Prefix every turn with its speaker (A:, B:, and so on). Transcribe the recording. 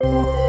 A: you.